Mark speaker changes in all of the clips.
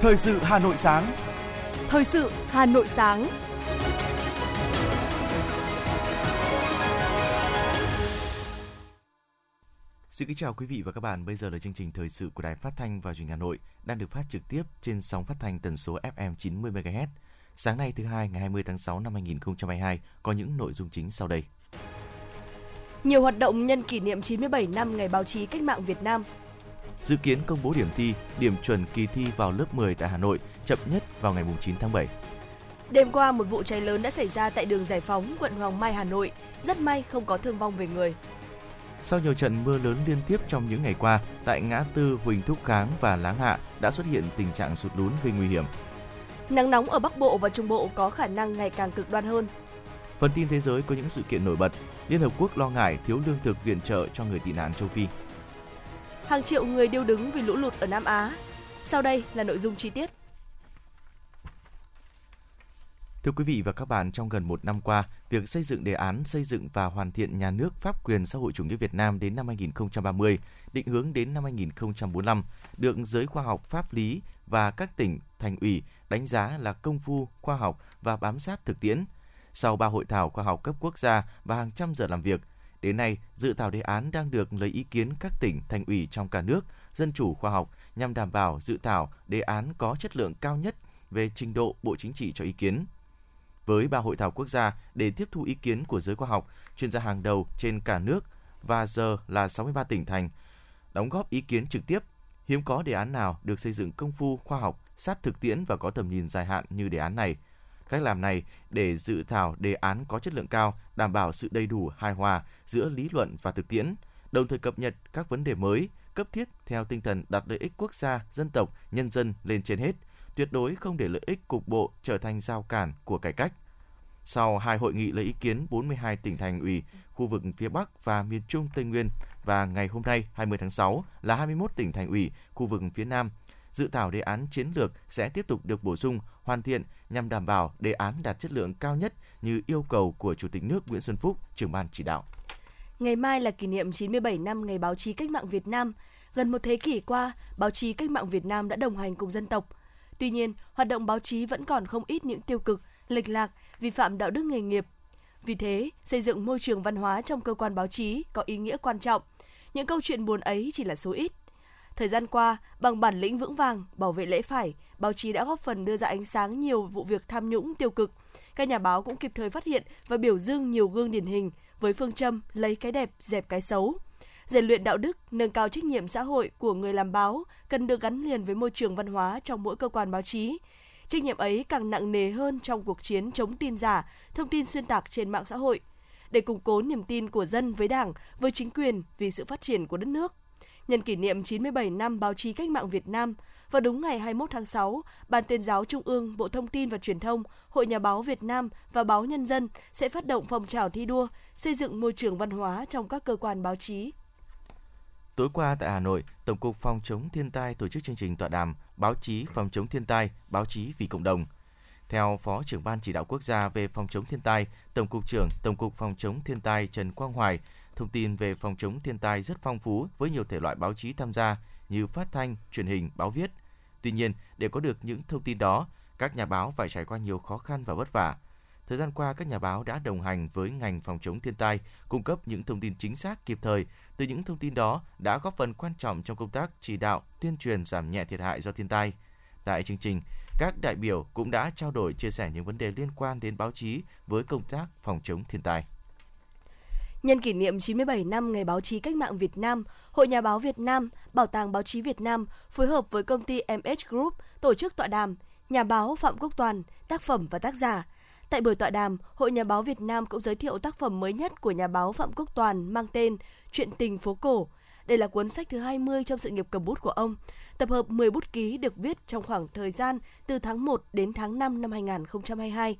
Speaker 1: Thời sự Hà Nội sáng.
Speaker 2: Thời sự Hà Nội sáng.
Speaker 3: Xin kính chào quý vị và các bạn. Bây giờ là chương trình thời sự của Đài Phát thanh và Truyền hình Hà Nội đang được phát trực tiếp trên sóng phát thanh tần số FM 90 MHz. Sáng nay thứ hai ngày 20 tháng 6 năm 2022 có những nội dung chính sau đây.
Speaker 2: Nhiều hoạt động nhân kỷ niệm 97 năm Ngày báo chí cách mạng Việt Nam.
Speaker 3: Dự kiến công bố điểm thi, điểm chuẩn kỳ thi vào lớp 10 tại Hà Nội chậm nhất vào ngày 9 tháng 7.
Speaker 2: Đêm qua, một vụ cháy lớn đã xảy ra tại đường Giải Phóng, quận Hoàng Mai, Hà Nội. Rất may không có thương vong về người.
Speaker 3: Sau nhiều trận mưa lớn liên tiếp trong những ngày qua, tại ngã tư Huỳnh Thúc Kháng và Láng Hạ đã xuất hiện tình trạng sụt lún gây nguy hiểm.
Speaker 2: Nắng nóng ở Bắc Bộ và Trung Bộ có khả năng ngày càng cực đoan hơn.
Speaker 3: Phần tin thế giới có những sự kiện nổi bật. Liên Hợp Quốc lo ngại thiếu lương thực viện trợ cho người tị nạn châu Phi.
Speaker 2: Hàng triệu người điêu đứng vì lũ lụt ở Nam Á. Sau đây là nội dung chi tiết.
Speaker 3: Thưa quý vị và các bạn, trong gần một năm qua, việc xây dựng đề án xây dựng và hoàn thiện nhà nước pháp quyền xã hội chủ nghĩa Việt Nam đến năm 2030, định hướng đến năm 2045, được giới khoa học pháp lý và các tỉnh, thành ủy đánh giá là công phu, khoa học và bám sát thực tiễn. Sau ba hội thảo khoa học cấp quốc gia và hàng trăm giờ làm việc, đến nay, dự thảo đề án đang được lấy ý kiến các tỉnh, thành ủy trong cả nước, dân chủ khoa học nhằm đảm bảo dự thảo đề án có chất lượng cao nhất về trình độ Bộ Chính trị cho ý kiến với ba hội thảo quốc gia để tiếp thu ý kiến của giới khoa học, chuyên gia hàng đầu trên cả nước và giờ là 63 tỉnh thành, đóng góp ý kiến trực tiếp. Hiếm có đề án nào được xây dựng công phu khoa học, sát thực tiễn và có tầm nhìn dài hạn như đề án này. Cách làm này để dự thảo đề án có chất lượng cao, đảm bảo sự đầy đủ hài hòa giữa lý luận và thực tiễn, đồng thời cập nhật các vấn đề mới, cấp thiết theo tinh thần đặt lợi ích quốc gia, dân tộc, nhân dân lên trên hết – tuyệt đối không để lợi ích cục bộ trở thành giao cản của cải cách. Sau hai hội nghị lấy ý kiến 42 tỉnh thành ủy, khu vực phía Bắc và miền Trung Tây Nguyên và ngày hôm nay 20 tháng 6 là 21 tỉnh thành ủy, khu vực phía Nam, dự thảo đề án chiến lược sẽ tiếp tục được bổ sung, hoàn thiện nhằm đảm bảo đề án đạt chất lượng cao nhất như yêu cầu của Chủ tịch nước Nguyễn Xuân Phúc, trưởng ban chỉ đạo.
Speaker 2: Ngày mai là kỷ niệm 97 năm Ngày báo chí cách mạng Việt Nam. Gần một thế kỷ qua, báo chí cách mạng Việt Nam đã đồng hành cùng dân tộc – Tuy nhiên, hoạt động báo chí vẫn còn không ít những tiêu cực, lệch lạc, vi phạm đạo đức nghề nghiệp. Vì thế, xây dựng môi trường văn hóa trong cơ quan báo chí có ý nghĩa quan trọng. Những câu chuyện buồn ấy chỉ là số ít. Thời gian qua, bằng bản lĩnh vững vàng, bảo vệ lễ phải, báo chí đã góp phần đưa ra ánh sáng nhiều vụ việc tham nhũng tiêu cực. Các nhà báo cũng kịp thời phát hiện và biểu dương nhiều gương điển hình với phương châm lấy cái đẹp dẹp cái xấu rèn luyện đạo đức, nâng cao trách nhiệm xã hội của người làm báo cần được gắn liền với môi trường văn hóa trong mỗi cơ quan báo chí. Trách nhiệm ấy càng nặng nề hơn trong cuộc chiến chống tin giả, thông tin xuyên tạc trên mạng xã hội để củng cố niềm tin của dân với Đảng, với chính quyền vì sự phát triển của đất nước. Nhân kỷ niệm 97 năm báo chí cách mạng Việt Nam, vào đúng ngày 21 tháng 6, Ban tuyên giáo Trung ương, Bộ Thông tin và Truyền thông, Hội Nhà báo Việt Nam và Báo Nhân dân sẽ phát động phong trào thi đua xây dựng môi trường văn hóa trong các cơ quan báo chí.
Speaker 3: Tối qua tại Hà Nội, Tổng cục Phòng chống thiên tai tổ chức chương trình tọa đàm Báo chí phòng chống thiên tai, báo chí vì cộng đồng. Theo Phó trưởng ban chỉ đạo quốc gia về phòng chống thiên tai, Tổng cục trưởng Tổng cục Phòng chống thiên tai Trần Quang Hoài, thông tin về phòng chống thiên tai rất phong phú với nhiều thể loại báo chí tham gia như phát thanh, truyền hình, báo viết. Tuy nhiên, để có được những thông tin đó, các nhà báo phải trải qua nhiều khó khăn và vất vả. Thời gian qua, các nhà báo đã đồng hành với ngành phòng chống thiên tai, cung cấp những thông tin chính xác kịp thời. Từ những thông tin đó đã góp phần quan trọng trong công tác chỉ đạo, tuyên truyền giảm nhẹ thiệt hại do thiên tai. Tại chương trình, các đại biểu cũng đã trao đổi chia sẻ những vấn đề liên quan đến báo chí với công tác phòng chống thiên tai.
Speaker 2: Nhân kỷ niệm 97 năm Ngày báo chí cách mạng Việt Nam, Hội Nhà báo Việt Nam, Bảo tàng báo chí Việt Nam phối hợp với công ty MH Group tổ chức tọa đàm Nhà báo Phạm Quốc Toàn, tác phẩm và tác giả, Tại buổi tọa đàm, Hội Nhà báo Việt Nam cũng giới thiệu tác phẩm mới nhất của nhà báo Phạm Quốc Toàn mang tên Chuyện tình phố cổ. Đây là cuốn sách thứ 20 trong sự nghiệp cầm bút của ông. Tập hợp 10 bút ký được viết trong khoảng thời gian từ tháng 1 đến tháng 5 năm 2022.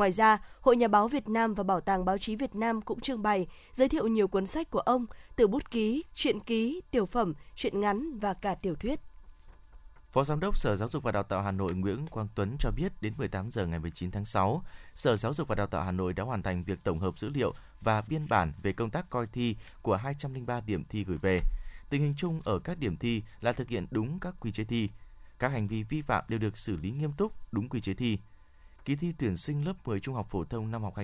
Speaker 2: Ngoài ra, Hội Nhà báo Việt Nam và Bảo tàng Báo chí Việt Nam cũng trưng bày, giới thiệu nhiều cuốn sách của ông, từ bút ký, truyện ký, tiểu phẩm, truyện ngắn và cả tiểu thuyết.
Speaker 3: Phó Giám đốc Sở Giáo dục và Đào tạo Hà Nội Nguyễn Quang Tuấn cho biết đến 18 giờ ngày 19 tháng 6, Sở Giáo dục và Đào tạo Hà Nội đã hoàn thành việc tổng hợp dữ liệu và biên bản về công tác coi thi của 203 điểm thi gửi về. Tình hình chung ở các điểm thi là thực hiện đúng các quy chế thi. Các hành vi vi phạm đều được xử lý nghiêm túc, đúng quy chế thi. Kỳ thi tuyển sinh lớp 10 trung học phổ thông năm học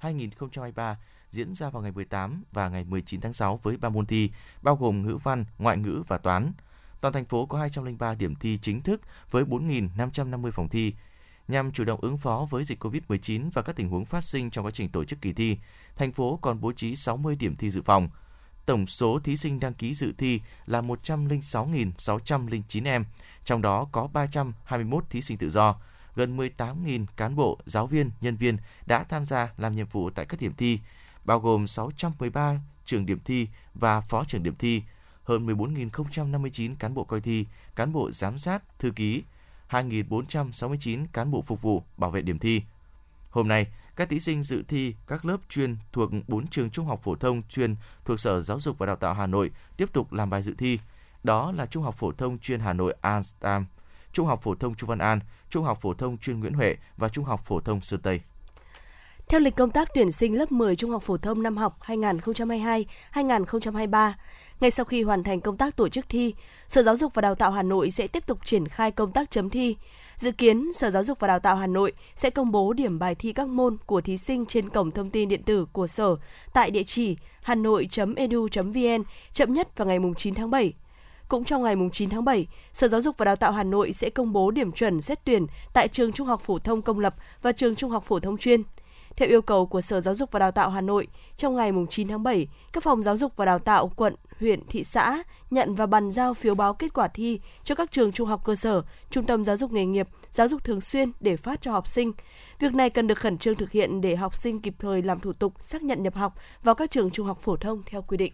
Speaker 3: 2022-2023 diễn ra vào ngày 18 và ngày 19 tháng 6 với 3 môn thi, bao gồm ngữ văn, ngoại ngữ và toán. Toàn thành phố có 203 điểm thi chính thức với 4.550 phòng thi. Nhằm chủ động ứng phó với dịch COVID-19 và các tình huống phát sinh trong quá trình tổ chức kỳ thi, thành phố còn bố trí 60 điểm thi dự phòng. Tổng số thí sinh đăng ký dự thi là 106.609 em, trong đó có 321 thí sinh tự do. Gần 18.000 cán bộ, giáo viên, nhân viên đã tham gia làm nhiệm vụ tại các điểm thi, bao gồm 613 trường điểm thi và phó trưởng điểm thi, hơn 14.059 cán bộ coi thi, cán bộ giám sát, thư ký, 2.469 cán bộ phục vụ, bảo vệ điểm thi. Hôm nay, các thí sinh dự thi các lớp chuyên thuộc 4 trường trung học phổ thông chuyên thuộc Sở Giáo dục và Đào tạo Hà Nội tiếp tục làm bài dự thi. Đó là Trung học phổ thông chuyên Hà Nội Anstam, Trung học phổ thông Chu Văn An, Trung học phổ thông chuyên Nguyễn Huệ và Trung học phổ thông Sơn Tây.
Speaker 2: Theo lịch công tác tuyển sinh lớp 10 trung học phổ thông năm học 2022-2023, ngay sau khi hoàn thành công tác tổ chức thi, Sở Giáo dục và Đào tạo Hà Nội sẽ tiếp tục triển khai công tác chấm thi. Dự kiến, Sở Giáo dục và Đào tạo Hà Nội sẽ công bố điểm bài thi các môn của thí sinh trên cổng thông tin điện tử của Sở tại địa chỉ hanoi.edu.vn chậm nhất vào ngày 9 tháng 7. Cũng trong ngày 9 tháng 7, Sở Giáo dục và Đào tạo Hà Nội sẽ công bố điểm chuẩn xét tuyển tại trường Trung học phổ thông công lập và trường Trung học phổ thông chuyên. Theo yêu cầu của Sở Giáo dục và Đào tạo Hà Nội, trong ngày 9 tháng 7, các phòng giáo dục và đào tạo quận, huyện, thị xã nhận và bàn giao phiếu báo kết quả thi cho các trường trung học cơ sở, trung tâm giáo dục nghề nghiệp, giáo dục thường xuyên để phát cho học sinh. Việc này cần được khẩn trương thực hiện để học sinh kịp thời làm thủ tục xác nhận nhập học vào các trường trung học phổ thông theo quy định.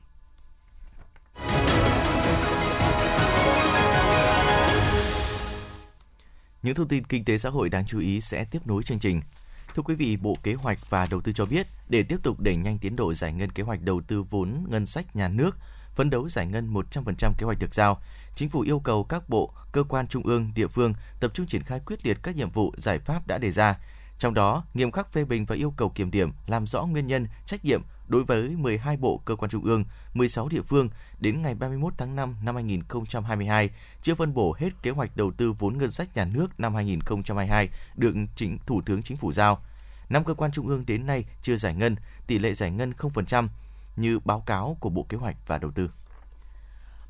Speaker 3: Những thông tin kinh tế xã hội đáng chú ý sẽ tiếp nối chương trình. Thưa quý vị, Bộ Kế hoạch và Đầu tư cho biết, để tiếp tục đẩy nhanh tiến độ giải ngân kế hoạch đầu tư vốn ngân sách nhà nước, phấn đấu giải ngân 100% kế hoạch được giao, Chính phủ yêu cầu các bộ, cơ quan trung ương, địa phương tập trung triển khai quyết liệt các nhiệm vụ, giải pháp đã đề ra. Trong đó, nghiêm khắc phê bình và yêu cầu kiểm điểm, làm rõ nguyên nhân, trách nhiệm đối với 12 bộ cơ quan trung ương, 16 địa phương đến ngày 31 tháng 5 năm 2022 chưa phân bổ hết kế hoạch đầu tư vốn ngân sách nhà nước năm 2022 được chính Thủ tướng Chính phủ giao. Năm cơ quan trung ương đến nay chưa giải ngân, tỷ lệ giải ngân 0% như báo cáo của Bộ Kế hoạch và Đầu tư.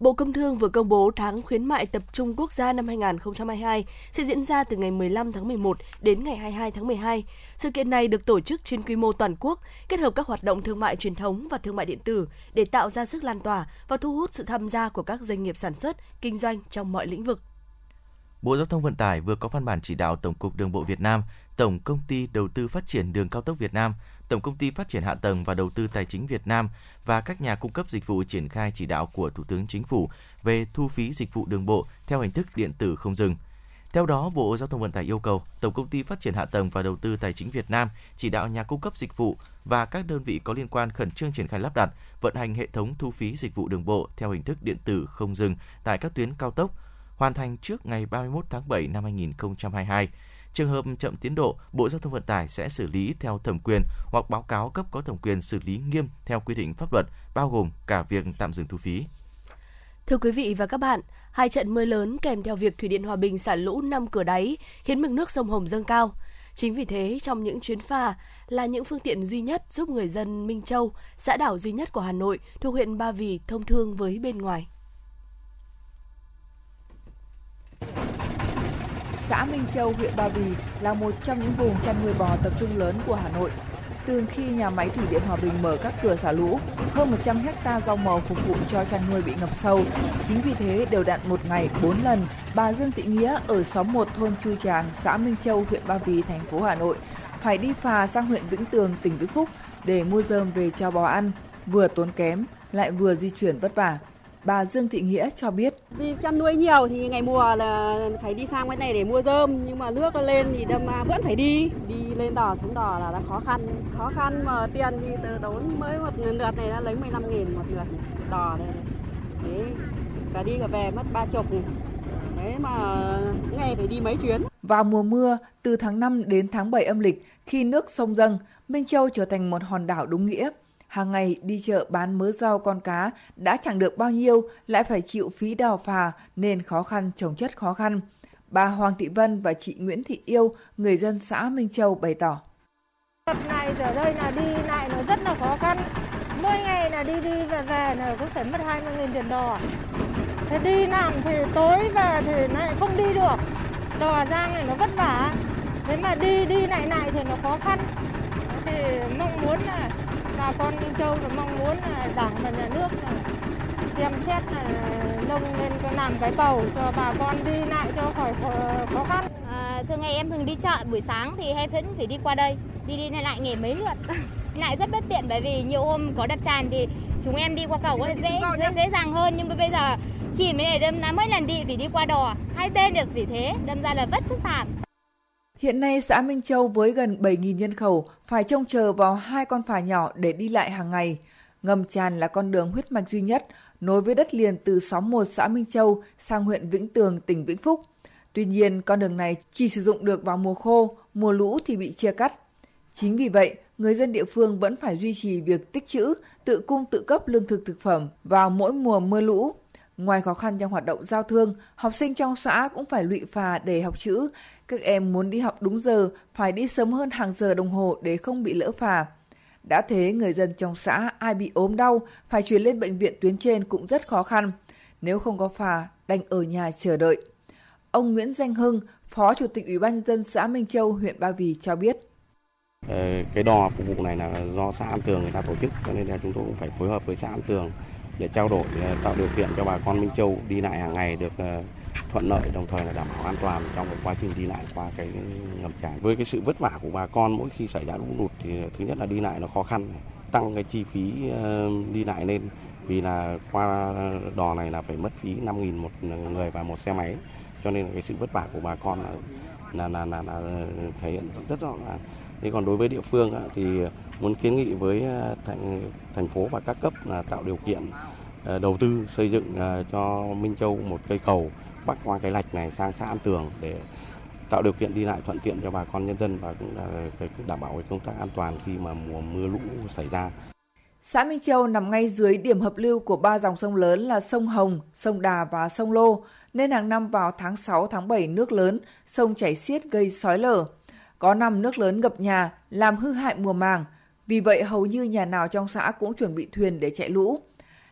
Speaker 2: Bộ Công Thương vừa công bố tháng khuyến mại tập trung quốc gia năm 2022 sẽ diễn ra từ ngày 15 tháng 11 đến ngày 22 tháng 12. Sự kiện này được tổ chức trên quy mô toàn quốc, kết hợp các hoạt động thương mại truyền thống và thương mại điện tử để tạo ra sức lan tỏa và thu hút sự tham gia của các doanh nghiệp sản xuất, kinh doanh trong mọi lĩnh vực.
Speaker 3: Bộ Giao thông Vận tải vừa có văn bản chỉ đạo Tổng cục Đường bộ Việt Nam, Tổng công ty Đầu tư Phát triển Đường cao tốc Việt Nam, Tổng công ty Phát triển Hạ tầng và Đầu tư Tài chính Việt Nam và các nhà cung cấp dịch vụ triển khai chỉ đạo của Thủ tướng Chính phủ về thu phí dịch vụ đường bộ theo hình thức điện tử không dừng. Theo đó, Bộ Giao thông Vận tải yêu cầu Tổng công ty Phát triển Hạ tầng và Đầu tư Tài chính Việt Nam chỉ đạo nhà cung cấp dịch vụ và các đơn vị có liên quan khẩn trương triển khai lắp đặt, vận hành hệ thống thu phí dịch vụ đường bộ theo hình thức điện tử không dừng tại các tuyến cao tốc, hoàn thành trước ngày 31 tháng 7 năm 2022. Trường hợp chậm tiến độ, Bộ Giao thông Vận tải sẽ xử lý theo thẩm quyền hoặc báo cáo cấp có thẩm quyền xử lý nghiêm theo quy định pháp luật, bao gồm cả việc tạm dừng thu phí.
Speaker 2: Thưa quý vị và các bạn, hai trận mưa lớn kèm theo việc Thủy điện Hòa Bình xả lũ năm cửa đáy khiến mực nước sông Hồng dâng cao. Chính vì thế, trong những chuyến phà là những phương tiện duy nhất giúp người dân Minh Châu, xã đảo duy nhất của Hà Nội, thuộc huyện Ba Vì thông thương với bên ngoài.
Speaker 1: Xã Minh Châu, huyện Ba Vì là một trong những vùng chăn nuôi bò tập trung lớn của Hà Nội. Từ khi nhà máy thủy điện Hòa Bình mở các cửa xả lũ, hơn 100 hecta rau màu phục vụ cho chăn nuôi bị ngập sâu. Chính vì thế, đều đặn một ngày 4 lần, bà Dương Thị Nghĩa ở xóm 1 thôn Chu Tràng, xã Minh Châu, huyện Ba Vì, thành phố Hà Nội, phải đi phà sang huyện Vĩnh Tường, tỉnh Vĩnh Phúc để mua dơm về cho bò ăn, vừa tốn kém, lại vừa di chuyển vất vả. Bà Dương Thị Nghĩa cho biết.
Speaker 4: Vì chăn nuôi nhiều thì ngày mùa là phải đi sang cái này để mua rơm nhưng mà nước lên thì đâm vẫn phải đi. Đi lên đò xuống đò là, là khó khăn. Khó khăn mà tiền thì từ đốn mới một lượt này đã lấy 15 nghìn một lượt đò này. Đấy, cả đi cả về mất ba chục Đấy mà ngày phải đi mấy chuyến.
Speaker 1: Vào mùa mưa, từ tháng 5 đến tháng 7 âm lịch, khi nước sông dâng, Minh Châu trở thành một hòn đảo đúng nghĩa hàng ngày đi chợ bán mớ rau con cá đã chẳng được bao nhiêu, lại phải chịu phí đào phà nên khó khăn trồng chất khó khăn. Bà Hoàng Thị Vân và chị Nguyễn Thị Yêu, người dân xã Minh Châu bày tỏ.
Speaker 5: Đợt này ở đây là đi lại nó rất là khó khăn. Mỗi ngày là đi đi về về là cũng phải mất 20 nghìn tiền đò. Thế đi làm thì tối về thì lại không đi được. Đò giang này nó vất vả. Thế mà đi đi lại lại thì nó khó khăn. Thì mong muốn là bà con Minh Châu là mong muốn là đảng và nhà nước là xem xét là nông lên làm cái cầu cho bà con đi lại cho khỏi khó khăn.
Speaker 6: À, thường ngày em thường đi chợ buổi sáng thì hay vẫn phải đi qua đây, đi đi lại lại nghề mấy lượt. lại rất bất tiện bởi vì nhiều hôm có đập tràn thì chúng em đi qua cầu có dễ dễ, dễ dàng hơn nhưng mà bây giờ chỉ mới để đâm ra mỗi lần đi phải đi qua đò hai bên được vì thế đâm ra là rất phức tạp
Speaker 1: Hiện nay xã Minh Châu với gần 7.000 nhân khẩu phải trông chờ vào hai con phà nhỏ để đi lại hàng ngày. Ngầm tràn là con đường huyết mạch duy nhất nối với đất liền từ xóm 1 xã Minh Châu sang huyện Vĩnh Tường, tỉnh Vĩnh Phúc. Tuy nhiên, con đường này chỉ sử dụng được vào mùa khô, mùa lũ thì bị chia cắt. Chính vì vậy, người dân địa phương vẫn phải duy trì việc tích trữ, tự cung tự cấp lương thực thực phẩm vào mỗi mùa mưa lũ. Ngoài khó khăn trong hoạt động giao thương, học sinh trong xã cũng phải lụy phà để học chữ. Các em muốn đi học đúng giờ, phải đi sớm hơn hàng giờ đồng hồ để không bị lỡ phà. Đã thế, người dân trong xã ai bị ốm đau phải chuyển lên bệnh viện tuyến trên cũng rất khó khăn. Nếu không có phà, đành ở nhà chờ đợi. Ông Nguyễn Danh Hưng, Phó Chủ tịch Ủy ban nhân dân xã Minh Châu, huyện Ba Vì cho biết.
Speaker 7: Ờ, cái đò phục vụ này là do xã An Tường người ta tổ chức, cho nên là chúng tôi cũng phải phối hợp với xã An Tường để trao đổi ờ, tạo điều kiện cho bà con Minh Châu đi lại hàng ngày được ờ, thuận lợi đồng thời là đảm bảo an toàn trong cái quá trình đi lại qua cái ngầm tràn. Với cái sự vất vả của bà con mỗi khi xảy ra lũ lụt thì thứ nhất là đi lại nó khó khăn, tăng cái chi phí đi lại lên. Vì là qua đò này là phải mất phí 5.000 một người và một xe máy. Cho nên là cái sự vất vả của bà con là là là, là, là ờ, thể hiện rất rõ là thế. Còn đối với địa phương thì muốn kiến nghị với ờ, thành thành phố và các cấp là tạo điều kiện ờ, đầu tư xây dựng cho Minh Châu một cây cầu bắc qua cái lạch này sang xã An Tường để tạo điều kiện đi lại thuận tiện cho bà con nhân dân và cũng là đảm bảo cái công tác an toàn khi mà mùa mưa lũ xảy ra.
Speaker 1: Xã Minh Châu nằm ngay dưới điểm hợp lưu của ba dòng sông lớn là sông Hồng, sông Đà và sông Lô, nên hàng năm vào tháng 6, tháng 7 nước lớn, sông chảy xiết gây sói lở. Có năm nước lớn ngập nhà, làm hư hại mùa màng. Vì vậy hầu như nhà nào trong xã cũng chuẩn bị thuyền để chạy lũ.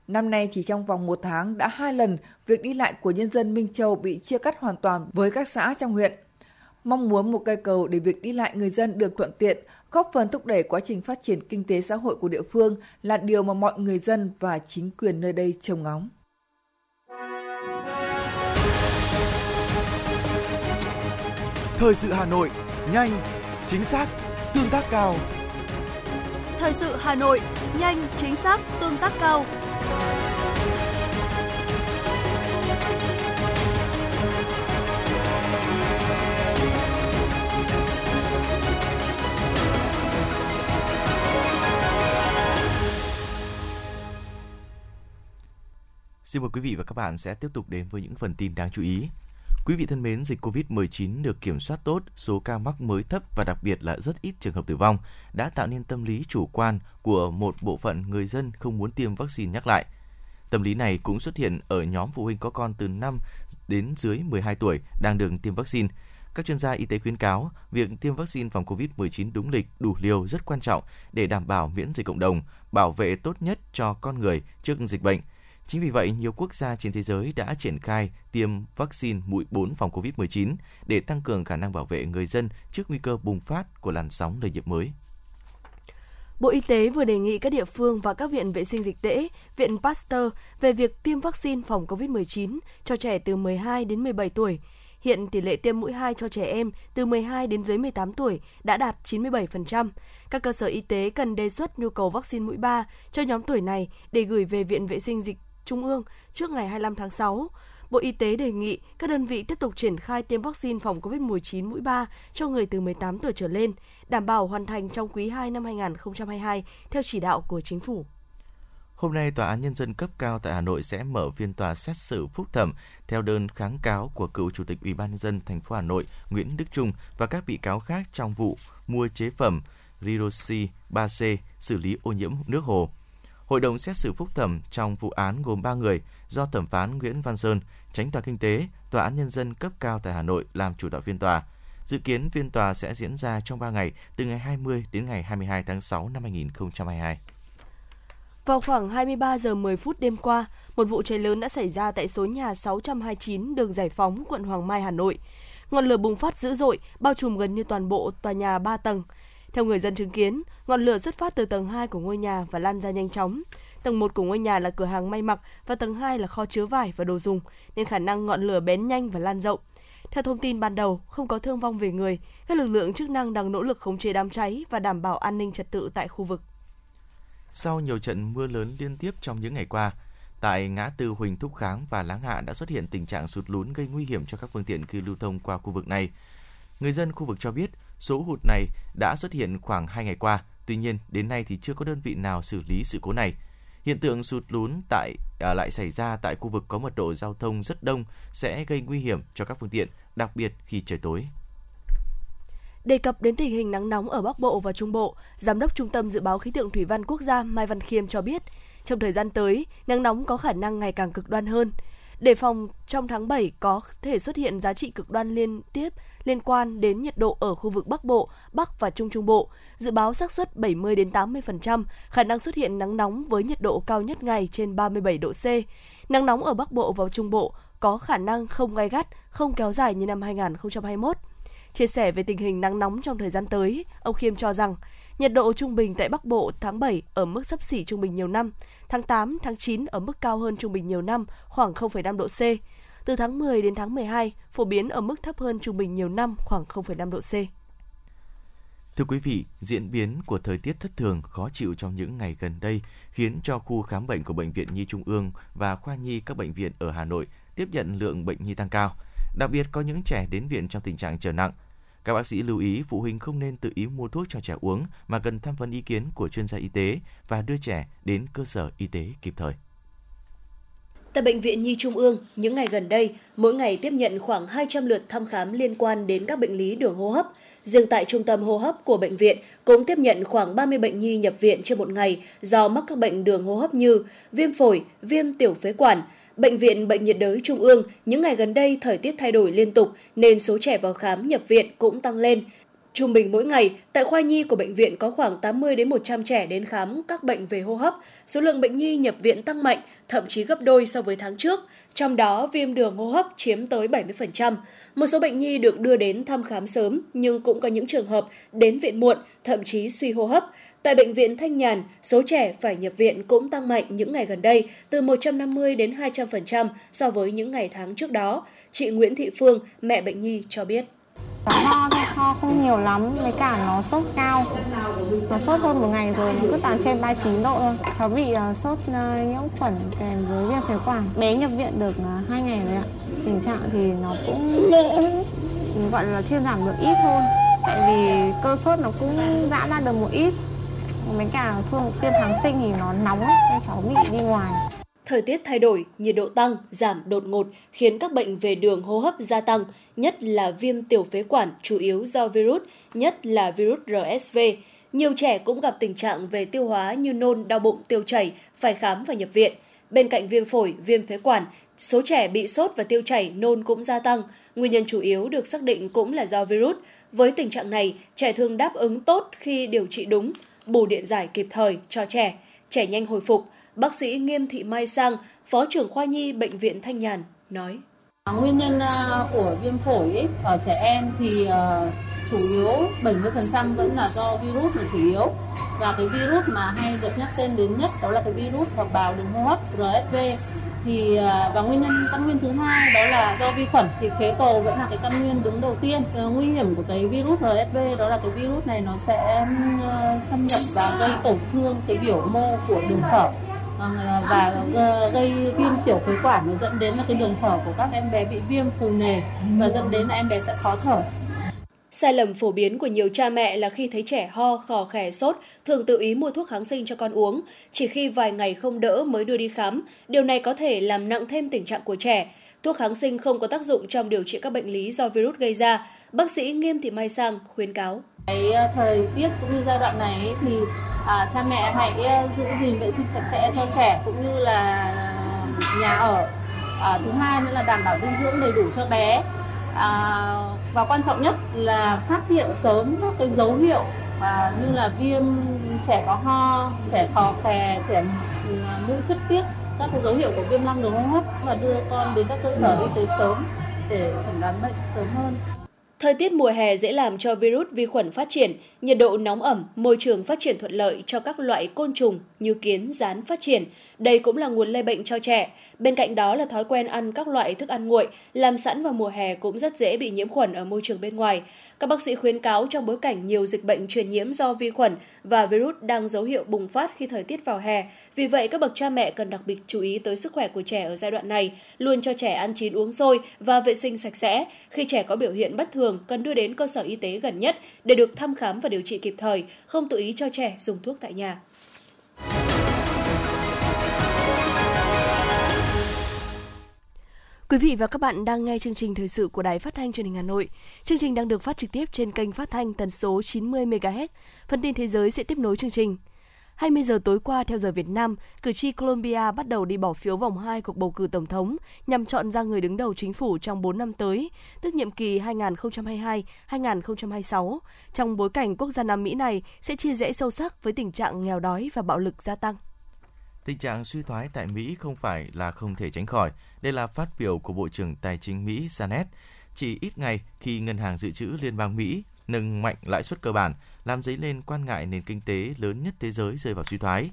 Speaker 1: Năm nay chỉ trong vòng một tháng đã hai lần việc đi lại của nhân dân Minh Châu bị chia cắt hoàn toàn với các xã trong huyện. Mong muốn một cây cầu để việc đi lại người dân được thuận tiện, góp phần thúc đẩy quá trình phát triển kinh tế xã hội của địa phương là điều mà mọi người dân và chính quyền nơi đây trông ngóng.
Speaker 8: Thời sự Hà Nội, nhanh, chính xác, tương tác cao.
Speaker 2: Thời sự Hà Nội, nhanh, chính xác, tương tác cao.
Speaker 3: Xin mời quý vị và các bạn sẽ tiếp tục đến với những phần tin đáng chú ý. Quý vị thân mến, dịch COVID-19 được kiểm soát tốt, số ca mắc mới thấp và đặc biệt là rất ít trường hợp tử vong đã tạo nên tâm lý chủ quan của một bộ phận người dân không muốn tiêm vaccine nhắc lại. Tâm lý này cũng xuất hiện ở nhóm phụ huynh có con từ 5 đến dưới 12 tuổi đang được tiêm vaccine. Các chuyên gia y tế khuyến cáo, việc tiêm vaccine phòng COVID-19 đúng lịch, đủ liều rất quan trọng để đảm bảo miễn dịch cộng đồng, bảo vệ tốt nhất cho con người trước dịch bệnh – Chính vì vậy, nhiều quốc gia trên thế giới đã triển khai tiêm vaccine mũi 4 phòng COVID-19 để tăng cường khả năng bảo vệ người dân trước nguy cơ bùng phát của làn sóng lây nhiễm mới.
Speaker 2: Bộ Y tế vừa đề nghị các địa phương và các viện vệ sinh dịch tễ, viện Pasteur về việc tiêm vaccine phòng COVID-19 cho trẻ từ 12 đến 17 tuổi. Hiện tỷ lệ tiêm mũi 2 cho trẻ em từ 12 đến dưới 18 tuổi đã đạt 97%. Các cơ sở y tế cần đề xuất nhu cầu vaccine mũi 3 cho nhóm tuổi này để gửi về Viện Vệ sinh Dịch Trung ương trước ngày 25 tháng 6. Bộ Y tế đề nghị các đơn vị tiếp tục triển khai tiêm vaccine phòng COVID-19 mũi 3 cho người từ 18 tuổi trở lên, đảm bảo hoàn thành trong quý 2 năm 2022 theo chỉ đạo của chính phủ.
Speaker 3: Hôm nay, Tòa án Nhân dân cấp cao tại Hà Nội sẽ mở phiên tòa xét xử phúc thẩm theo đơn kháng cáo của cựu Chủ tịch Ủy ban nhân dân thành phố Hà Nội Nguyễn Đức Trung và các bị cáo khác trong vụ mua chế phẩm Riroshi 3C xử lý ô nhiễm nước hồ. Hội đồng xét xử phúc thẩm trong vụ án gồm 3 người do thẩm phán Nguyễn Văn Sơn, tránh tòa kinh tế, tòa án nhân dân cấp cao tại Hà Nội làm chủ tọa phiên tòa. Dự kiến phiên tòa sẽ diễn ra trong 3 ngày, từ ngày 20 đến ngày 22 tháng 6 năm 2022.
Speaker 9: Vào khoảng 23 giờ 10 phút đêm qua, một vụ cháy lớn đã xảy ra tại số nhà 629 đường Giải Phóng, quận Hoàng Mai, Hà Nội. Ngọn lửa bùng phát dữ dội, bao trùm gần như toàn bộ tòa nhà 3 tầng. Theo người dân chứng kiến, ngọn lửa xuất phát từ tầng 2 của ngôi nhà và lan ra nhanh chóng. Tầng 1 của ngôi nhà là cửa hàng may mặc và tầng 2 là kho chứa vải và đồ dùng, nên khả năng ngọn lửa bén nhanh và lan rộng. Theo thông tin ban đầu, không có thương vong về người, các lực lượng chức năng đang nỗ lực khống chế đám cháy và đảm bảo an ninh trật tự tại khu vực.
Speaker 3: Sau nhiều trận mưa lớn liên tiếp trong những ngày qua, tại ngã tư Huỳnh Thúc Kháng và Láng Hạ đã xuất hiện tình trạng sụt lún gây nguy hiểm cho các phương tiện khi lưu thông qua khu vực này. Người dân khu vực cho biết số hụt này đã xuất hiện khoảng 2 ngày qua, tuy nhiên đến nay thì chưa có đơn vị nào xử lý sự cố này. Hiện tượng sụt lún tại à, lại xảy ra tại khu vực có mật độ giao thông rất đông sẽ gây nguy hiểm cho các phương tiện, đặc biệt khi trời tối.
Speaker 9: Đề cập đến tình hình nắng nóng ở Bắc Bộ và Trung Bộ, Giám đốc Trung tâm Dự báo Khí tượng Thủy văn Quốc gia Mai Văn Khiêm cho biết, trong thời gian tới, nắng nóng có khả năng ngày càng cực đoan hơn. Đề phòng trong tháng 7 có thể xuất hiện giá trị cực đoan liên tiếp liên quan đến nhiệt độ ở khu vực Bắc Bộ, Bắc và Trung Trung Bộ. Dự báo xác suất 70 đến 80% khả năng xuất hiện nắng nóng với nhiệt độ cao nhất ngày trên 37 độ C. Nắng nóng ở Bắc Bộ và Trung Bộ có khả năng không gai gắt, không kéo dài như năm 2021. Chia sẻ về tình hình nắng nóng trong thời gian tới, ông Khiêm cho rằng nhiệt độ trung bình tại Bắc Bộ tháng 7 ở mức sấp xỉ trung bình nhiều năm, tháng 8, tháng 9 ở mức cao hơn trung bình nhiều năm khoảng 0,5 độ C. Từ tháng 10 đến tháng 12, phổ biến ở mức thấp hơn trung bình nhiều năm khoảng 0,5 độ C.
Speaker 3: Thưa quý vị, diễn biến của thời tiết thất thường khó chịu trong những ngày gần đây khiến cho khu khám bệnh của Bệnh viện Nhi Trung ương và khoa nhi các bệnh viện ở Hà Nội tiếp nhận lượng bệnh nhi tăng cao. Đặc biệt có những trẻ đến viện trong tình trạng trở nặng. Các bác sĩ lưu ý phụ huynh không nên tự ý mua thuốc cho trẻ uống mà cần tham vấn ý kiến của chuyên gia y tế và đưa trẻ đến cơ sở y tế kịp thời.
Speaker 9: Tại Bệnh viện Nhi Trung ương, những ngày gần đây, mỗi ngày tiếp nhận khoảng 200 lượt thăm khám liên quan đến các bệnh lý đường hô hấp. Riêng tại trung tâm hô hấp của bệnh viện cũng tiếp nhận khoảng 30 bệnh nhi nhập viện trên một ngày do mắc các bệnh đường hô hấp như viêm phổi, viêm tiểu phế quản, Bệnh viện Bệnh nhiệt đới Trung ương những ngày gần đây thời tiết thay đổi liên tục nên số trẻ vào khám nhập viện cũng tăng lên. Trung bình mỗi ngày, tại khoa nhi của bệnh viện có khoảng 80 đến 100 trẻ đến khám các bệnh về hô hấp. Số lượng bệnh nhi nhập viện tăng mạnh, thậm chí gấp đôi so với tháng trước. Trong đó, viêm đường hô hấp chiếm tới 70%. Một số bệnh nhi được đưa đến thăm khám sớm, nhưng cũng có những trường hợp đến viện muộn, thậm chí suy hô hấp. Tại bệnh viện Thanh Nhàn, số trẻ phải nhập viện cũng tăng mạnh những ngày gần đây, từ 150 đến 200% so với những ngày tháng trước đó. Chị Nguyễn Thị Phương, mẹ bệnh nhi cho biết.
Speaker 10: Ho thôi, ho không nhiều lắm, với cả nó sốt cao. Nó sốt hơn một ngày rồi, nó cứ toàn trên 39 độ thôi. Cháu bị uh, sốt uh, nhiễm khuẩn kèm với viêm phế quản. Bé nhập viện được uh, 2 ngày rồi ạ. Tình trạng thì nó cũng gọi là thuyên giảm được ít thôi. Tại vì cơ sốt nó cũng giãn ra được một ít mấy cả thuốc tiêm kháng sinh thì nó nóng nên cháu bị đi ngoài.
Speaker 9: Thời tiết thay đổi, nhiệt độ tăng, giảm đột ngột khiến các bệnh về đường hô hấp gia tăng, nhất là viêm tiểu phế quản chủ yếu do virus, nhất là virus RSV. Nhiều trẻ cũng gặp tình trạng về tiêu hóa như nôn, đau bụng, tiêu chảy, phải khám và nhập viện. Bên cạnh viêm phổi, viêm phế quản, số trẻ bị sốt và tiêu chảy, nôn cũng gia tăng. Nguyên nhân chủ yếu được xác định cũng là do virus. Với tình trạng này, trẻ thường đáp ứng tốt khi điều trị đúng, bù điện giải kịp thời cho trẻ, trẻ nhanh hồi phục. Bác sĩ Nghiêm Thị Mai Sang, Phó trưởng khoa nhi Bệnh viện Thanh Nhàn, nói.
Speaker 11: Nguyên nhân à, của viêm phổi ấy, ở trẻ em thì à, chủ yếu 70% vẫn là do virus là chủ yếu. Và cái virus mà hay được nhắc tên đến nhất đó là cái virus hợp bào đường hô hấp RSV thì à, và nguyên nhân, căn nguyên thứ hai đó là do vi khuẩn, thì phế cầu vẫn là cái căn nguyên đứng đầu tiên. Ờ, nguy hiểm của cái virus RSV đó là cái virus này nó sẽ ờ, xâm nhập và gây tổn thương cái biểu mô của đường thở. Ờ, và gây viêm tiểu phế quản, nó dẫn đến là cái đường thở của các em bé bị viêm phù nề và dẫn đến là em bé sẽ khó thở.
Speaker 9: Sai lầm phổ biến của nhiều cha mẹ là khi thấy trẻ ho, khò khè, sốt, thường tự ý mua thuốc kháng sinh cho con uống. Chỉ khi vài ngày không đỡ mới đưa đi khám, điều này có thể làm nặng thêm tình trạng của trẻ. Thuốc kháng sinh không có tác dụng trong điều trị các bệnh lý do virus gây ra. Bác sĩ Nghiêm Thị Mai Sang khuyến cáo.
Speaker 11: Cái ờ, thời tiết cũng như giai đoạn này thì à, cha mẹ hãy ờ, giữ gìn vệ sinh sạch sẽ cho trẻ cũng như là nhà ở. À, thứ hai nữa là đảm bảo dinh dưỡng đầy đủ cho bé. À, và quan trọng nhất là phát hiện sớm các cái dấu hiệu à, như là viêm trẻ có ho trẻ khò khè trẻ ừ, mũi xuất tiết các cái dấu hiệu của viêm lăng đường hô hấp và đưa con đến các cơ sở y tế sớm để chẩn đoán bệnh sớm hơn
Speaker 9: Thời tiết mùa hè dễ làm cho virus vi khuẩn phát triển, nhiệt độ nóng ẩm, môi trường phát triển thuận lợi cho các loại côn trùng như kiến, rán phát triển. Đây cũng là nguồn lây bệnh cho trẻ. Bên cạnh đó là thói quen ăn các loại thức ăn nguội, làm sẵn vào mùa hè cũng rất dễ bị nhiễm khuẩn ở môi trường bên ngoài. Các bác sĩ khuyến cáo trong bối cảnh nhiều dịch bệnh truyền nhiễm do vi khuẩn và virus đang dấu hiệu bùng phát khi thời tiết vào hè. Vì vậy, các bậc cha mẹ cần đặc biệt chú ý tới sức khỏe của trẻ ở giai đoạn này, luôn cho trẻ ăn chín uống sôi và vệ sinh sạch sẽ. Khi trẻ có biểu hiện bất thường, cần đưa đến cơ sở y tế gần nhất để được thăm khám và điều trị kịp thời, không tự ý cho trẻ dùng thuốc tại nhà.
Speaker 2: Quý vị và các bạn đang nghe chương trình thời sự của Đài Phát thanh Truyền hình Hà Nội. Chương trình đang được phát trực tiếp trên kênh phát thanh tần số 90 MHz. Phần tin thế giới sẽ tiếp nối chương trình. 20 giờ tối qua theo giờ Việt Nam, cử tri Colombia bắt đầu đi bỏ phiếu vòng 2 cuộc bầu cử tổng thống nhằm chọn ra người đứng đầu chính phủ trong 4 năm tới, tức nhiệm kỳ 2022-2026, trong bối cảnh quốc gia Nam Mỹ này sẽ chia rẽ sâu sắc với tình trạng nghèo đói và bạo lực gia tăng.
Speaker 3: Tình trạng suy thoái tại Mỹ không phải là không thể tránh khỏi. Đây là phát biểu của Bộ trưởng Tài chính Mỹ Janet chỉ ít ngày khi Ngân hàng Dự trữ Liên bang Mỹ nâng mạnh lãi suất cơ bản, làm dấy lên quan ngại nền kinh tế lớn nhất thế giới rơi vào suy thoái.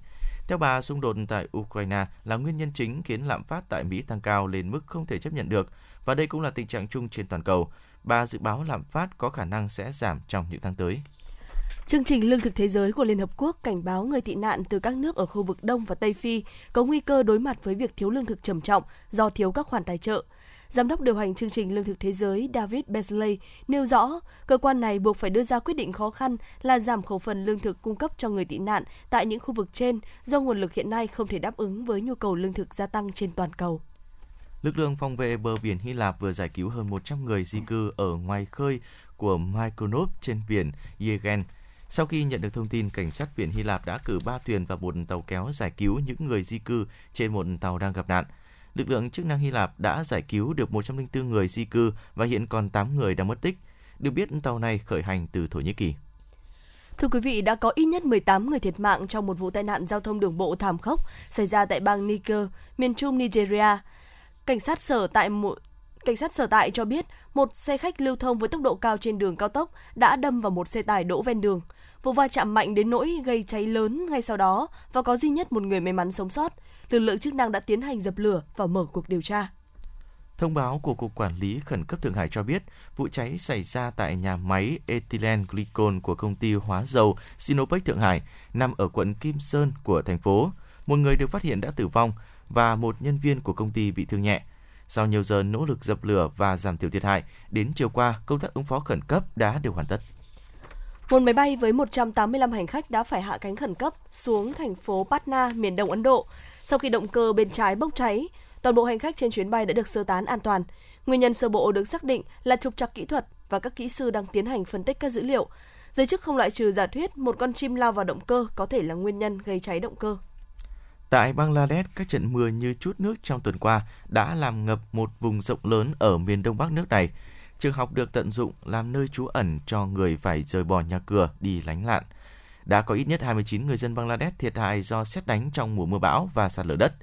Speaker 3: Theo bà, xung đột tại Ukraine là nguyên nhân chính khiến lạm phát tại Mỹ tăng cao lên mức không thể chấp nhận được, và đây cũng là tình trạng chung trên toàn cầu. Bà dự báo lạm phát có khả năng sẽ giảm trong những tháng tới.
Speaker 2: Chương trình Lương thực Thế giới của Liên Hợp Quốc cảnh báo người tị nạn từ các nước ở khu vực Đông và Tây Phi có nguy cơ đối mặt với việc thiếu lương thực trầm trọng do thiếu các khoản tài trợ. Giám đốc điều hành chương trình Lương thực Thế giới David Beasley nêu rõ, cơ quan này buộc phải đưa ra quyết định khó khăn là giảm khẩu phần lương thực cung cấp cho người tị nạn tại những khu vực trên do nguồn lực hiện nay không thể đáp ứng với nhu cầu lương thực gia tăng trên toàn cầu.
Speaker 3: Lực lượng phòng vệ bờ biển Hy Lạp vừa giải cứu hơn 100 người di cư ở ngoài khơi của Mykonos trên biển Aegean sau khi nhận được thông tin, cảnh sát biển Hy Lạp đã cử 3 thuyền và một tàu kéo giải cứu những người di cư trên một tàu đang gặp nạn. Lực lượng chức năng Hy Lạp đã giải cứu được 104 người di cư và hiện còn 8 người đang mất tích. Được biết tàu này khởi hành từ Thổ Nhĩ Kỳ.
Speaker 2: Thưa quý vị, đã có ít nhất 18 người thiệt mạng trong một vụ tai nạn giao thông đường bộ thảm khốc xảy ra tại bang Niger, miền trung Nigeria. Cảnh sát sở tại một Cảnh sát sở tại cho biết một xe khách lưu thông với tốc độ cao trên đường cao tốc đã đâm vào một xe tải đỗ ven đường. Vụ va chạm mạnh đến nỗi gây cháy lớn ngay sau đó và có duy nhất một người may mắn sống sót. Lực lượng chức năng đã tiến hành dập lửa và mở cuộc điều tra.
Speaker 3: Thông báo của Cục Quản lý Khẩn cấp Thượng Hải cho biết vụ cháy xảy ra tại nhà máy ethylene glycol của công ty hóa dầu Sinopec Thượng Hải, nằm ở quận Kim Sơn của thành phố. Một người được phát hiện đã tử vong và một nhân viên của công ty bị thương nhẹ. Sau nhiều giờ nỗ lực dập lửa và giảm thiểu thiệt hại, đến chiều qua, công tác ứng phó khẩn cấp đã được hoàn tất.
Speaker 2: Một máy bay với 185 hành khách đã phải hạ cánh khẩn cấp xuống thành phố Patna, miền đông Ấn Độ. Sau khi động cơ bên trái bốc cháy, toàn bộ hành khách trên chuyến bay đã được sơ tán an toàn. Nguyên nhân sơ bộ được xác định là trục trặc kỹ thuật và các kỹ sư đang tiến hành phân tích các dữ liệu. Giới chức không loại trừ giả thuyết một con chim lao vào động cơ có thể là nguyên nhân gây cháy động cơ.
Speaker 3: Tại Bangladesh, các trận mưa như chút nước trong tuần qua đã làm ngập một vùng rộng lớn ở miền đông bắc nước này. Trường học được tận dụng làm nơi trú ẩn cho người phải rời bỏ nhà cửa đi lánh lạn. Đã có ít nhất 29 người dân Bangladesh thiệt hại do xét đánh trong mùa mưa bão và sạt lở đất.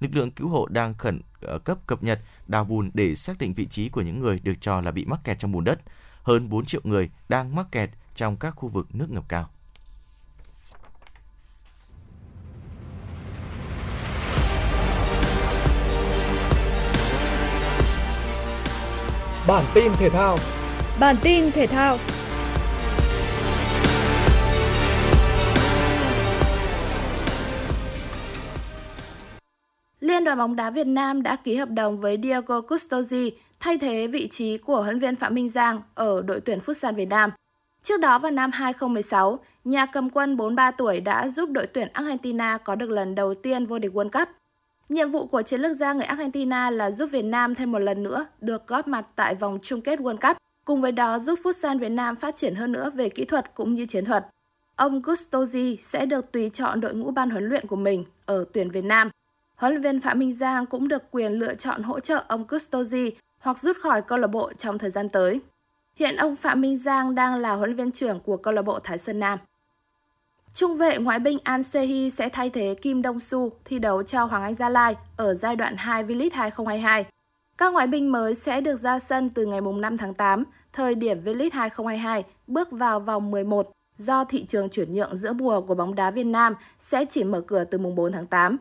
Speaker 3: Lực lượng cứu hộ đang khẩn ờ, cấp cập nhật đào bùn để xác định vị trí của những người được cho là bị mắc kẹt trong bùn đất. Hơn 4 triệu người đang mắc kẹt trong các khu vực nước ngập cao.
Speaker 8: Bản tin thể thao.
Speaker 12: Bản tin thể thao. Liên đoàn bóng đá Việt Nam đã ký hợp đồng với Diego Custosi
Speaker 13: thay thế vị trí của huấn luyện viên Phạm Minh Giang ở đội tuyển Futsal Việt Nam. Trước đó vào năm 2016, nhà cầm quân 43 tuổi đã giúp đội tuyển Argentina có được lần đầu tiên vô địch World Cup. Nhiệm vụ của chiến lược gia người Argentina là giúp Việt Nam thêm một lần nữa được góp mặt tại vòng chung kết World Cup, cùng với đó giúp Futsal Việt Nam phát triển hơn nữa về kỹ thuật cũng như chiến thuật. Ông Gustozi sẽ được tùy chọn đội ngũ ban huấn luyện của mình ở tuyển Việt Nam. Huấn luyện viên Phạm Minh Giang cũng được quyền lựa chọn hỗ trợ ông Gustozi hoặc rút khỏi câu lạc bộ trong thời gian tới. Hiện ông Phạm Minh Giang đang là huấn luyện viên trưởng của câu lạc bộ Thái Sơn Nam. Trung vệ ngoại binh An Sehi sẽ thay thế Kim Dong Su thi đấu cho Hoàng Anh Gia Lai ở giai đoạn 2 V-League 2022. Các ngoại binh mới sẽ được ra sân từ ngày 5 tháng 8, thời điểm V-League 2022 bước vào vòng 11 do thị trường chuyển nhượng giữa mùa của bóng đá Việt Nam sẽ chỉ mở cửa từ mùng 4 tháng 8.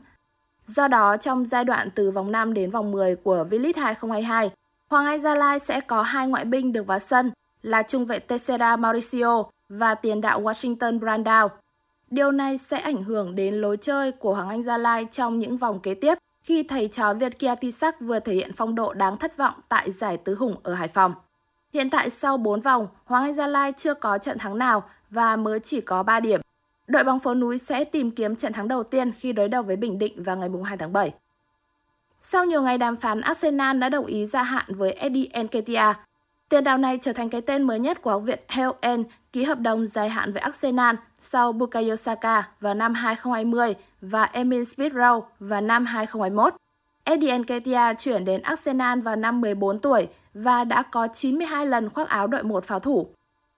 Speaker 13: Do đó, trong giai đoạn từ vòng 5 đến vòng 10 của V-League 2022, Hoàng Anh Gia Lai sẽ có hai ngoại binh được vào sân là trung vệ Teixeira Mauricio và tiền đạo Washington Brandao. Điều này sẽ ảnh hưởng đến lối chơi của Hoàng Anh Gia Lai trong những vòng kế tiếp khi thầy trò Việt Kia Tisak vừa thể hiện phong độ đáng thất vọng tại giải Tứ Hùng ở Hải Phòng. Hiện tại sau 4 vòng, Hoàng Anh Gia Lai chưa có trận thắng nào và mới chỉ có 3 điểm. Đội bóng phố núi sẽ tìm kiếm trận thắng đầu tiên khi đối đầu với Bình Định vào ngày 2 tháng 7. Sau nhiều ngày đàm phán, Arsenal đã đồng ý gia hạn với Eddie Nketiah. Tiền đạo này trở thành cái tên mới nhất của học viện Hell ký hợp đồng dài hạn với Arsenal sau Bukayo Saka vào năm 2020 và Emin Smith Rowe vào năm 2021. Eddie Nketiah chuyển đến Arsenal vào năm 14 tuổi và đã có 92 lần khoác áo đội một pháo thủ.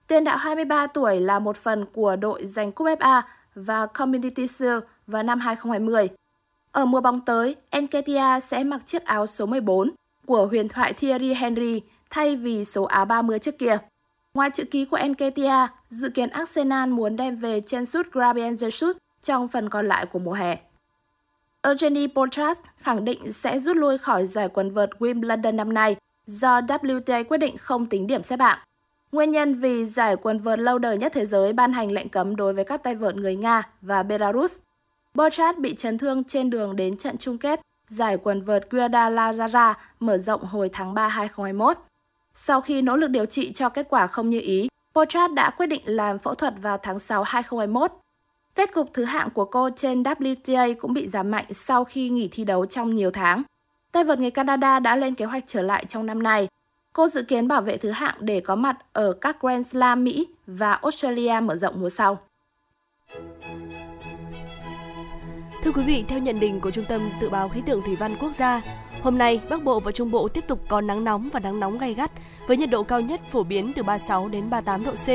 Speaker 13: Tiền đạo 23 tuổi là một phần của đội giành cúp FA và Community Shield vào năm 2020. Ở mùa bóng tới, Nketiah sẽ mặc chiếc áo số 14 của huyền thoại Thierry Henry thay vì số áo 30 trước kia. Ngoài chữ ký của Nketiah, dự kiến Arsenal muốn đem về chân sút Gabriel Jesus trong phần còn lại của mùa hè. Eugenie Portras khẳng định sẽ rút lui khỏi giải quần vợt Wimbledon năm nay do WTA quyết định không tính điểm xếp hạng. Nguyên nhân vì giải quần vợt lâu đời nhất thế giới ban hành lệnh cấm đối với các tay vợt người Nga và Belarus. Bochat bị chấn thương trên đường đến trận chung kết giải quần vợt Guadalajara mở rộng hồi tháng 3 2021. Sau khi nỗ lực điều trị cho kết quả không như ý, Potrat đã quyết định làm phẫu thuật vào tháng 6 2021. Kết cục thứ hạng của cô trên WTA cũng bị giảm mạnh sau khi nghỉ thi đấu trong nhiều tháng. Tay vợt người Canada đã lên kế hoạch trở lại trong năm nay. Cô dự kiến bảo vệ thứ hạng để có mặt ở các Grand Slam Mỹ và Australia mở rộng mùa sau.
Speaker 2: Thưa quý vị, theo nhận định của Trung tâm Dự báo Khí tượng Thủy văn Quốc gia, hôm nay Bắc Bộ và Trung Bộ tiếp tục có nắng nóng và nắng nóng gay gắt với nhiệt độ cao nhất phổ biến từ 36 đến 38 độ C,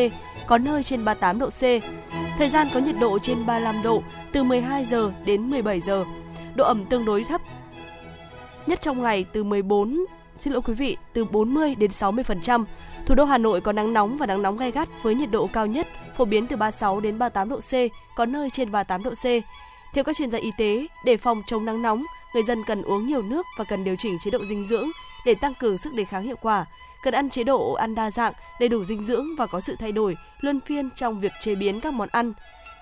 Speaker 2: có nơi trên 38 độ C. Thời gian có nhiệt độ trên 35 độ từ 12 giờ đến 17 giờ. Độ ẩm tương đối thấp. Nhất trong ngày từ 14 xin lỗi quý vị, từ 40 đến 60%. Thủ đô Hà Nội có nắng nóng và nắng nóng gay gắt với nhiệt độ cao nhất phổ biến từ 36 đến 38 độ C, có nơi trên 38 độ C. Theo các chuyên gia y tế, để phòng chống nắng nóng, người dân cần uống nhiều nước và cần điều chỉnh chế độ dinh dưỡng để tăng cường sức đề kháng hiệu quả. Cần ăn chế độ ăn đa dạng, đầy đủ dinh dưỡng và có sự thay đổi luân phiên trong việc chế biến các món ăn.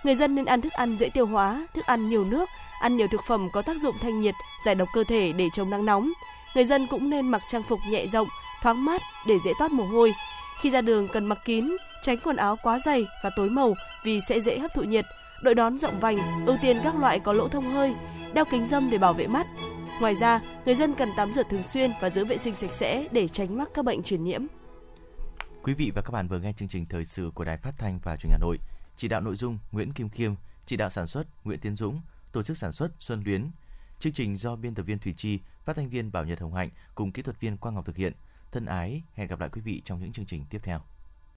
Speaker 2: Người dân nên ăn thức ăn dễ tiêu hóa, thức ăn nhiều nước, ăn nhiều thực phẩm có tác dụng thanh nhiệt, giải độc cơ thể để chống nắng nóng. Người dân cũng nên mặc trang phục nhẹ rộng, thoáng mát để dễ toát mồ hôi. Khi ra đường cần mặc kín, tránh quần áo quá dày và tối màu vì sẽ dễ hấp thụ nhiệt đội đón rộng vành, ưu tiên các loại có lỗ thông hơi, đeo kính dâm để bảo vệ mắt. Ngoài ra, người dân cần tắm rửa thường xuyên và giữ vệ sinh sạch sẽ để tránh mắc các bệnh truyền nhiễm.
Speaker 3: Quý vị và các bạn vừa nghe chương trình thời sự của Đài Phát thanh và Truyền hình Hà Nội. Chỉ đạo nội dung Nguyễn Kim Khiêm, chỉ đạo sản xuất Nguyễn Tiến Dũng, tổ chức sản xuất Xuân Luyến. Chương trình do biên tập viên Thủy Chi, phát thanh viên Bảo Nhật Hồng Hạnh cùng kỹ thuật viên Quang Ngọc thực hiện. Thân ái, hẹn gặp lại quý vị trong những chương trình tiếp theo.